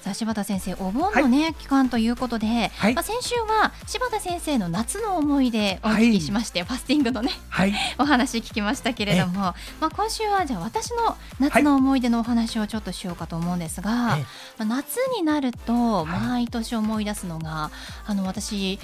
さあ柴田先生お盆のね、はい、期間ということで、はい、まあ、先週は柴田先生の夏の思い出をお聞きしまして、はい、ファスティングのね、お話聞きましたけれども、まあ、今週はじゃあ私の夏の思い出のお話をちょっとしようかと思うんですが、まあ、夏になると毎年思い出すのが、あの私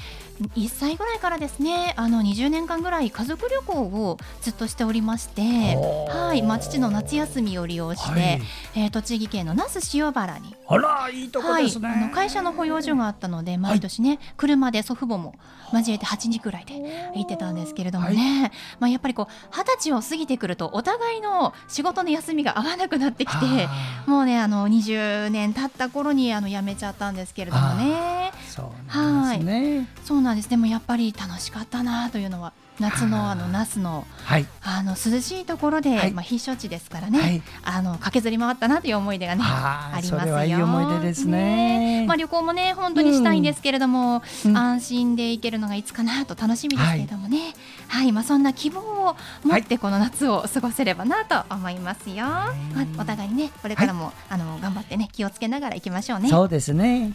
1歳ぐらいからですねあの20年間ぐらい家族旅行をずっとしておりまして、はい。まあ、父の夏休みを利用して、はい、えー、栃木県の那須塩原にあらいいとこですね、はい、あの会社の保養所があったので毎年ね、はい、車で祖父母も交えて8時くらいで行ってたんですけれどもね、はい、まあ、やっぱりこう二十歳を過ぎてくるとお互いの仕事の休みが合わなくなってきてもうねあの20年経った頃にあの辞めちゃったんですけれどもね。そうなんですね、はい、そうなんです。でもやっぱり楽しかったなというのは夏のあの那須の,、はい、あの涼しいところで、はい、まあ必勝地ですからね、はい、あの駆けずり回ったなという思い出がねありますよ。いい思い出ですね、ね、まあ旅行もね本当にしたいんですけれども、うん、安心で行けるのがいつかなと楽しみですけれどもね、はい、まあそんな希望を持ってこの夏を過ごせればなと思いますよ。まあお互いにねこれからも、あの頑張ってね気をつけながら行きましょうね。そうですね。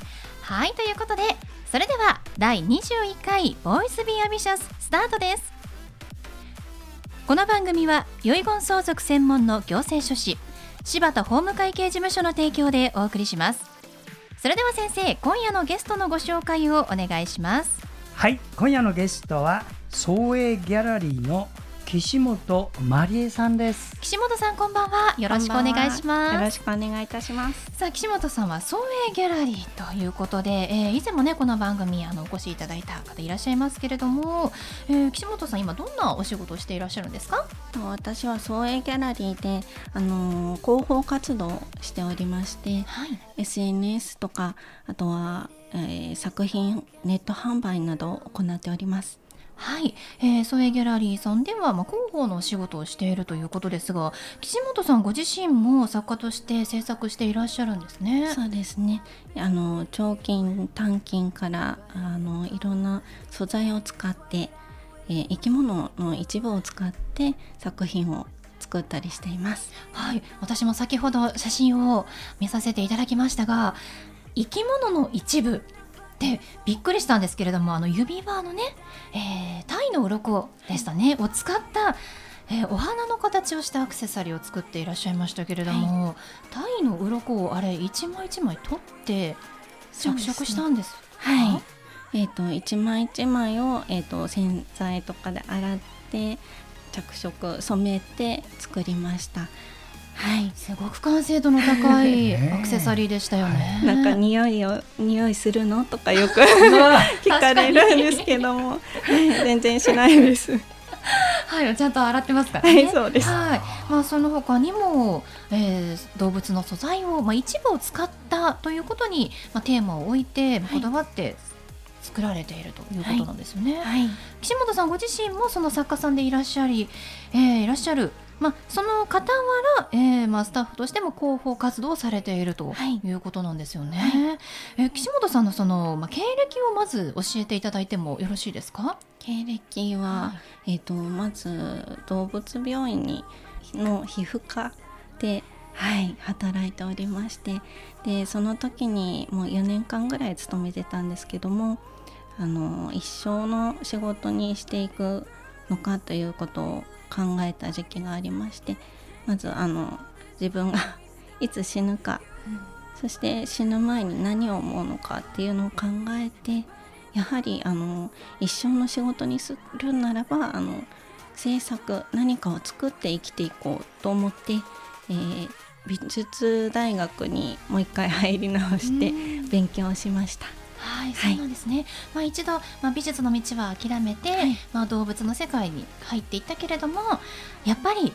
はいということでそれでは第21回ボイスビーアンビシャススタートです。この番組は遺言相続専門の行政書士柴田法務会計事務所の提供でお送りします。それでは先生今夜のゲストのご紹介をお願いします。はい今夜のゲストは総営ギャラリーの岸本真理恵さんです。岸本さんこんばんは。よろしくお願いします。よろしくお願いいたします。さあ岸本さんは総営ギャラリーということで、えー、以前もねこの番組あのお越しいただいた方いらっしゃいますけれども、えー、岸本さん今どんなお仕事をしていらっしゃるんですか？私は総営ギャラリーであの広報活動をしておりまして、はい、SNS とかあとは、えー、作品ネット販売などを行っておりますはい、えー、ソエギャラリーさんでは、まあ、広報のお仕事をしているということですが岸本さんご自身も作家として制作していらっしゃるんですね。そうですねあの長金短金からあのいろんな素材を使って、えー、生き物の一部を使って作品を作ったりしています。はい、私も先ほど写真を見させていただきましたが生き物の一部でびっくりしたんですけれどもあの指輪のね、えー、タイの鱗でしたねを使ったえー、お花の形をしたアクセサリーを作っていらっしゃいましたけれども、はい、タイの鱗をあれ一枚一枚取って着色したんです。はい。えっ、ー、と一枚一枚をえっ、ー、と洗剤とかで洗って着色染めて作りました。はい、すごく完成度の高い アクセサリーでしたよね。なんか匂いを匂いするの？とかよく 聞かれるんですけども、全然しないです。はい、ちゃんと洗ってますからね。はい、そうです。はい、まあその他にも、えー、動物の素材をまあ一部を使ったということにまあテーマを置いてこだわって作られているということなんですよね。はい、岸本さんご自身もその作家さんでいらっしゃり、えー、いらっしゃるまあ、その傍ら、えーまあ、スタッフとしても広報活動をされているとい。うことなんですよね。はい、えー、岸本さんのその、まあ、経歴をまず教えていただいてもよろしいですか？経歴は、はい、えーと、まず動物病院にの皮膚科で、はい、働いておりましてでその時にもう4年間ぐらい勤めてたんですけどもあの一生の仕事にしていくのかということを考えた時期がありましてまずあの自分が いつ死ぬか、うん、そして死ぬ前に何を思うのかっていうのを考えてやはりあの一生の仕事にするならばあの制作何かを作って生きていこうと思って、えー、美術大学にもう一回入り直して勉強しました。はい、そうなんですね。まあ一度、まあ、美術の道は諦めて、はいまあ動物の世界に入っていったけれども、やっぱり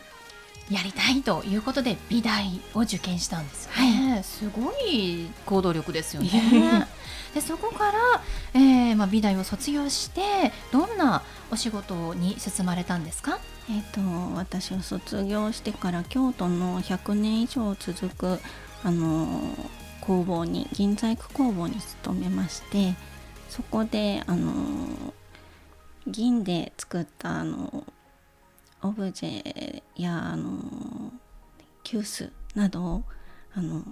やりたいということで美大を受験したんですよね。すごい行動力ですよね。でそこから、えーまあ、美大を卒業してどんなお仕事に進まれたんですか？えっ、と私は卒業してから京都の100年以上続くあの工房に銀細工工房に勤めましてそこであの銀で作ったあのオブジェやあの急須などをあの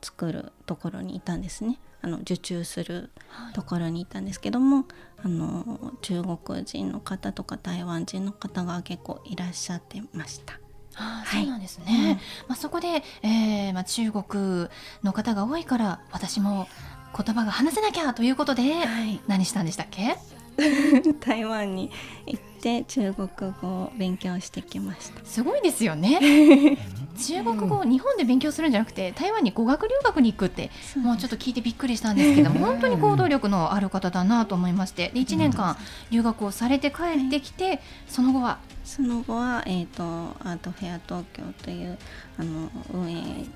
作るところにいたんですねあの受注するところにいたんですけどもあの中国人の方とか台湾人の方が結構いらっしゃってました。あそうなんですね、まあ、そこで、えーまあ、中国の方が多いから私も言葉が話せなきゃということで、はい、何したんでしたっけ？台湾に行って中国語を勉強してきました。すごいですよね 中国語を日本で勉強するんじゃなくて台湾に語学留学に行くってもうちょっと聞いてびっくりしたんですけども本当に行動力のある方だなと思いましてで1年間留学をされて帰ってきてその後はその後は、えー、とアートフェア東京というあの運営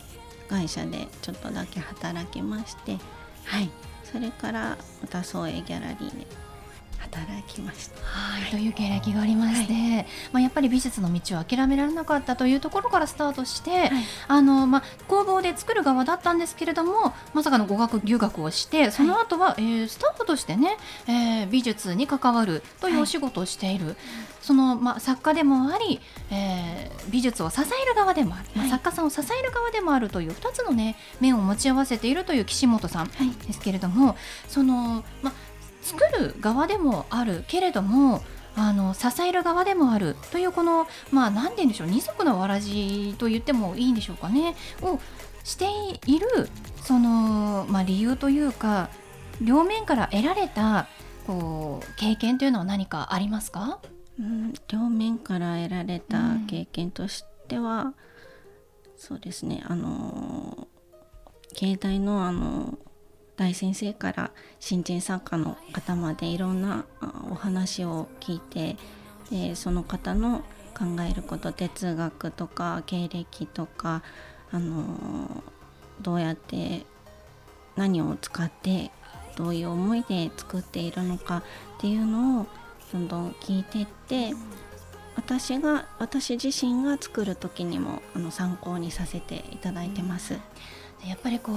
会社でちょっとだけ働きまして、はい、それからまた創営ギャラリーで働きました。はい、という経歴がありまして、まあ、やっぱり美術の道を諦められなかったというところからスタートして、あのまあ、工房で作る側だったんですけれどもまさかの語学留学をしてその後は、えースタッフとしてね、えー美術に関わるというお仕事をしている、その、まあ、作家でもあり、えー美術を支える側でもある、まあはい作家さんを支える側でもあるという2つの、ね、面を持ち合わせているという岸本さんはい。ですけれどもその、まあ、作る側でもあるけれどもあの支える側でもあるというこのまあ何て言うんでしょう二足のわらじと言ってもいいんでしょうかね。をしているその、まあ、理由というか両面から得られたこう経験というのは何かありますか？うん、両面から得られた経験としては、そうですねあの芸大のあの大先生から新人作家の方までいろんなお話を聞いてでその方の考えること哲学とか経歴とかあのどうやって何を使ってどういう思いで作っているのかっていうのをどんどん聞いてって私が私自身が作る時にもあの参考にさせていただいてます。やっぱりこう、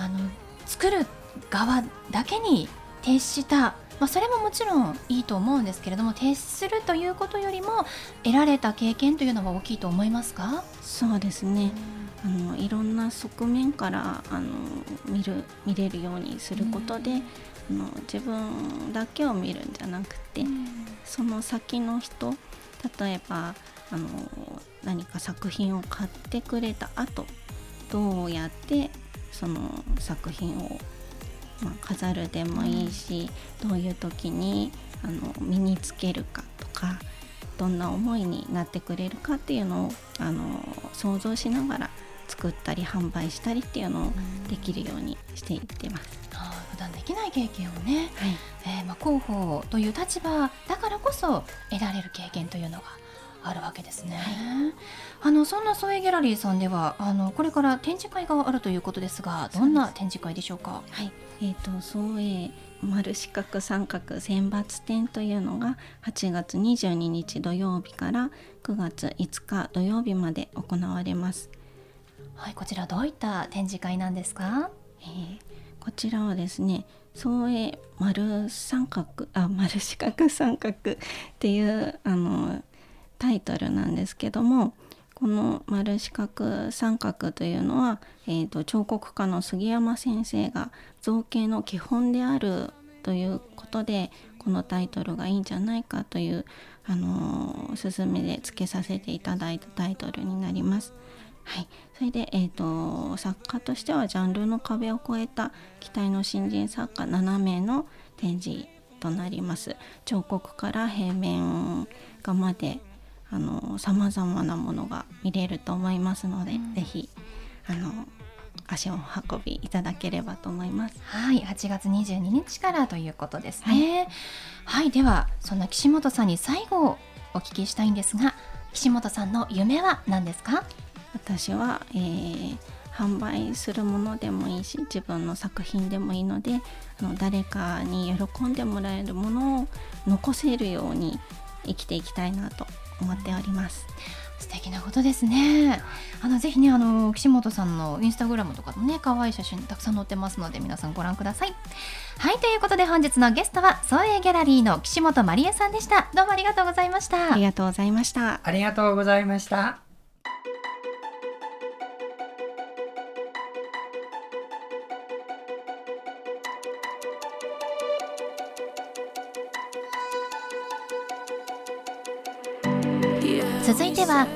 あの作る側だけに徹した、まあ、それももちろんいいと思うんですけれども徹するということよりも得られた経験というのは大きいと思いますか、そうですね。あのいろんな側面からあの見る見れるようにすることで、あの自分だけを見るんじゃなくて、その先の人例えばあの何か作品を買ってくれた後どうやってその作品を、まあ、飾るでもいいし、どういう時にあの身につけるかとかどんな思いになってくれるかっていうのをあの想像しながら作ったり販売したりっていうのをできるようにしていってます。普段できない経験をね、はいえーまあ、広報という立場だからこそ得られる経験というのがあるわけですね。あのそんなソエギャラリーさんではあのこれから展示会があるということですがどんな展示会でしょうか？はい、えー、と総営丸四角三角選抜展というのが8月22日土曜日から9月5日土曜日まで行われます。はいこちらどういった展示会なんですか？えーこちらはですね総営丸三角あ丸四角三角っていうあのタイトルなんですけどもこの丸四角三角というのは、えー、と彫刻家の杉山先生が造形の基本であるということでこのタイトルがいいんじゃないかというあのおすすめでつけさせていただいたタイトルになります。はい、それで、えー、と作家としてはジャンルの壁を越えた期待の新人作家7名の展示となります彫刻から平面画までさまざまなものが見れると思いますので、うん。ぜひあの足を運びいただければと思います。はい8月22日からということですね。はい、はい、ではそんな岸本さんに最後お聞きしたいんですが岸本さんの夢は何ですか？私は、えー、販売するものでもいいし自分の作品でもいいのであの誰かに喜んでもらえるものを残せるように生きていきたいなと思っております。素敵なことですね。あのぜひねあの岸本さんのインスタグラムとかのね可愛い写真たくさん載ってますので皆さんご覧ください。はいということで本日のゲストは創営ギャラリーの岸本まりえさんでした。どうもありがとうございました。ありがとうございました。ありがとうございました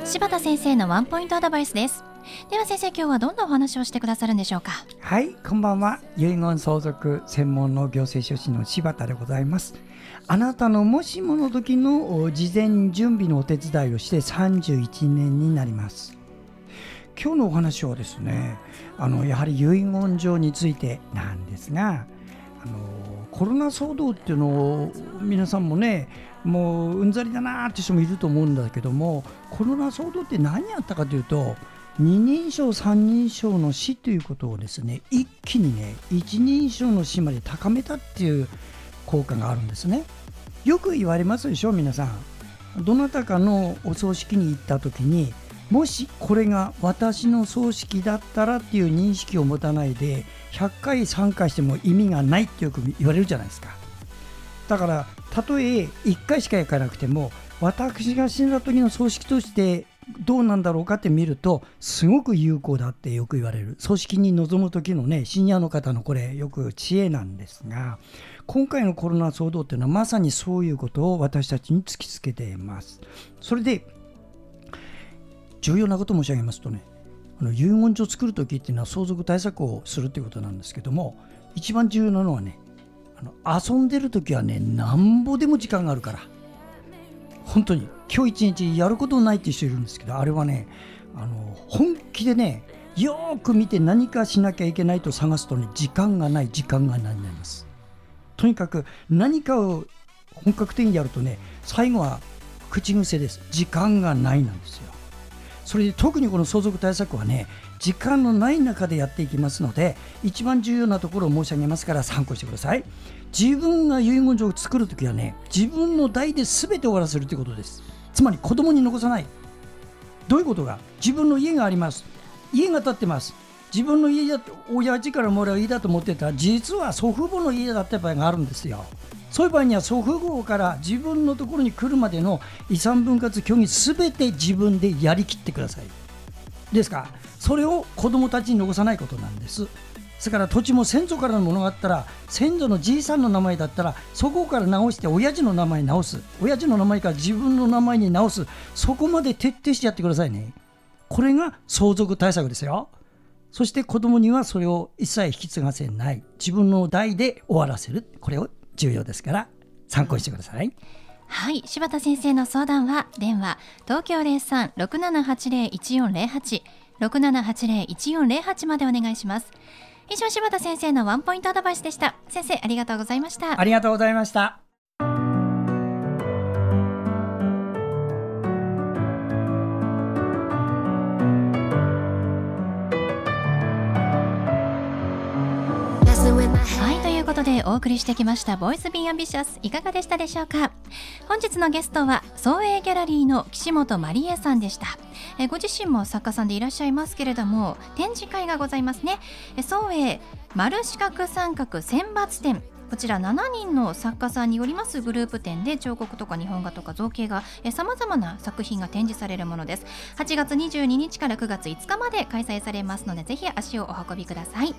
柴田先生のワンポイントアドバイスです。では先生今日はどんなお話をしてくださるんでしょうか？はいこんばんは。遺言相続専門の行政書士の柴田でございます。あなたのもしもの時の事前準備のお手伝いをして31年になります。今日のお話はですねあのやはり遺言状についてなんですがあのコロナ騒動っていうのを皆さんもねもううんざりだなって人もいると思うんだけどもコロナ騒動って何やったかというと二人称三人称の死ということをですね一気にね一人称の死まで高めたっていう効果があるんですね。よく言われますでしょ皆さん。どなたかのお葬式に行った時にもしこれが私の葬式だったらっていう認識を持たないで100回参加しても意味がないってよく言われるじゃないですか。だからたとえ1回しか行かなくても私が死んだ時の葬式としてどうなんだろうかって見るとすごく有効だってよく言われる。葬式に臨む時のねシニアの方のこれよく知恵なんですが今回のコロナ騒動っていうのはまさにそういうことを私たちに突きつけています。それで重要なこと申し上げますとねあの遺言書を作る時っていうのは相続対策をするということなんですけども一番重要なのはねの遊んでる時はねなんぼでも時間があるから。本当に今日一日やることないって人いるんですけどあれはねあの本気でねよく見て何かしなきゃいけないと探すとね時間がない時間がないになります。とにかく何かを本格的にやるとね最後は口癖です。時間がないなんですよ。それで特にこの相続対策はね時間のない中でやっていきますので一番重要なところを申し上げますから参考してください。自分が遺言状を作るときはね自分の代で全て終わらせるということです。つまり子供に残さない。どういうことが？自分の家があります。家が建ってます。自分の家だって親父からもらう家だと思ってた。ら実は祖父母の家だった場合があるんですよ。そういう場合には祖父母から自分のところに来るまでの遺産分割協議すべて自分でやりきってください。ですか。それを子供たちに残さないことなんです。それから土地も先祖からのものがあったら先祖のじいさんの名前だったらそこから直して親父の名前直す。親父の名前から自分の名前に直す。そこまで徹底してやってくださいね。これが相続対策ですよ。そして子供にはそれを一切引き継がせない。自分の代で終わらせる。これを重要ですから。参考にしてください。はい柴田先生の相談は電話東京03-6780-1408 6780-1408までお願いします。以上柴田先生のワンポイントアドバイスでした。先生ありがとうございました。ありがとうございました。ことでお送りしてきましたボイスビンアンビシャスいかがでしたでしょうか？本日のゲストは創営ギャラリーの岸本まりえさんでした。えご自身も作家さんでいらっしゃいますけれども展示会がございますね。創営丸四角三角選抜展。こちら7人の作家さんによりますグループ展で彫刻とか日本画とか造形がさまざまな作品が展示されるものです。8月22日から9月5日まで開催されますのでぜひ足をお運びください。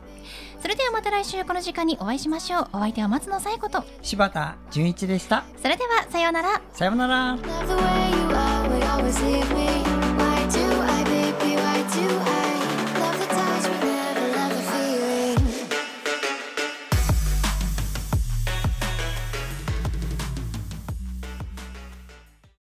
それではまた来週この時間にお会いしましょう。お相手は松野紗子と。柴田純一でした。それではさようなら。さようなら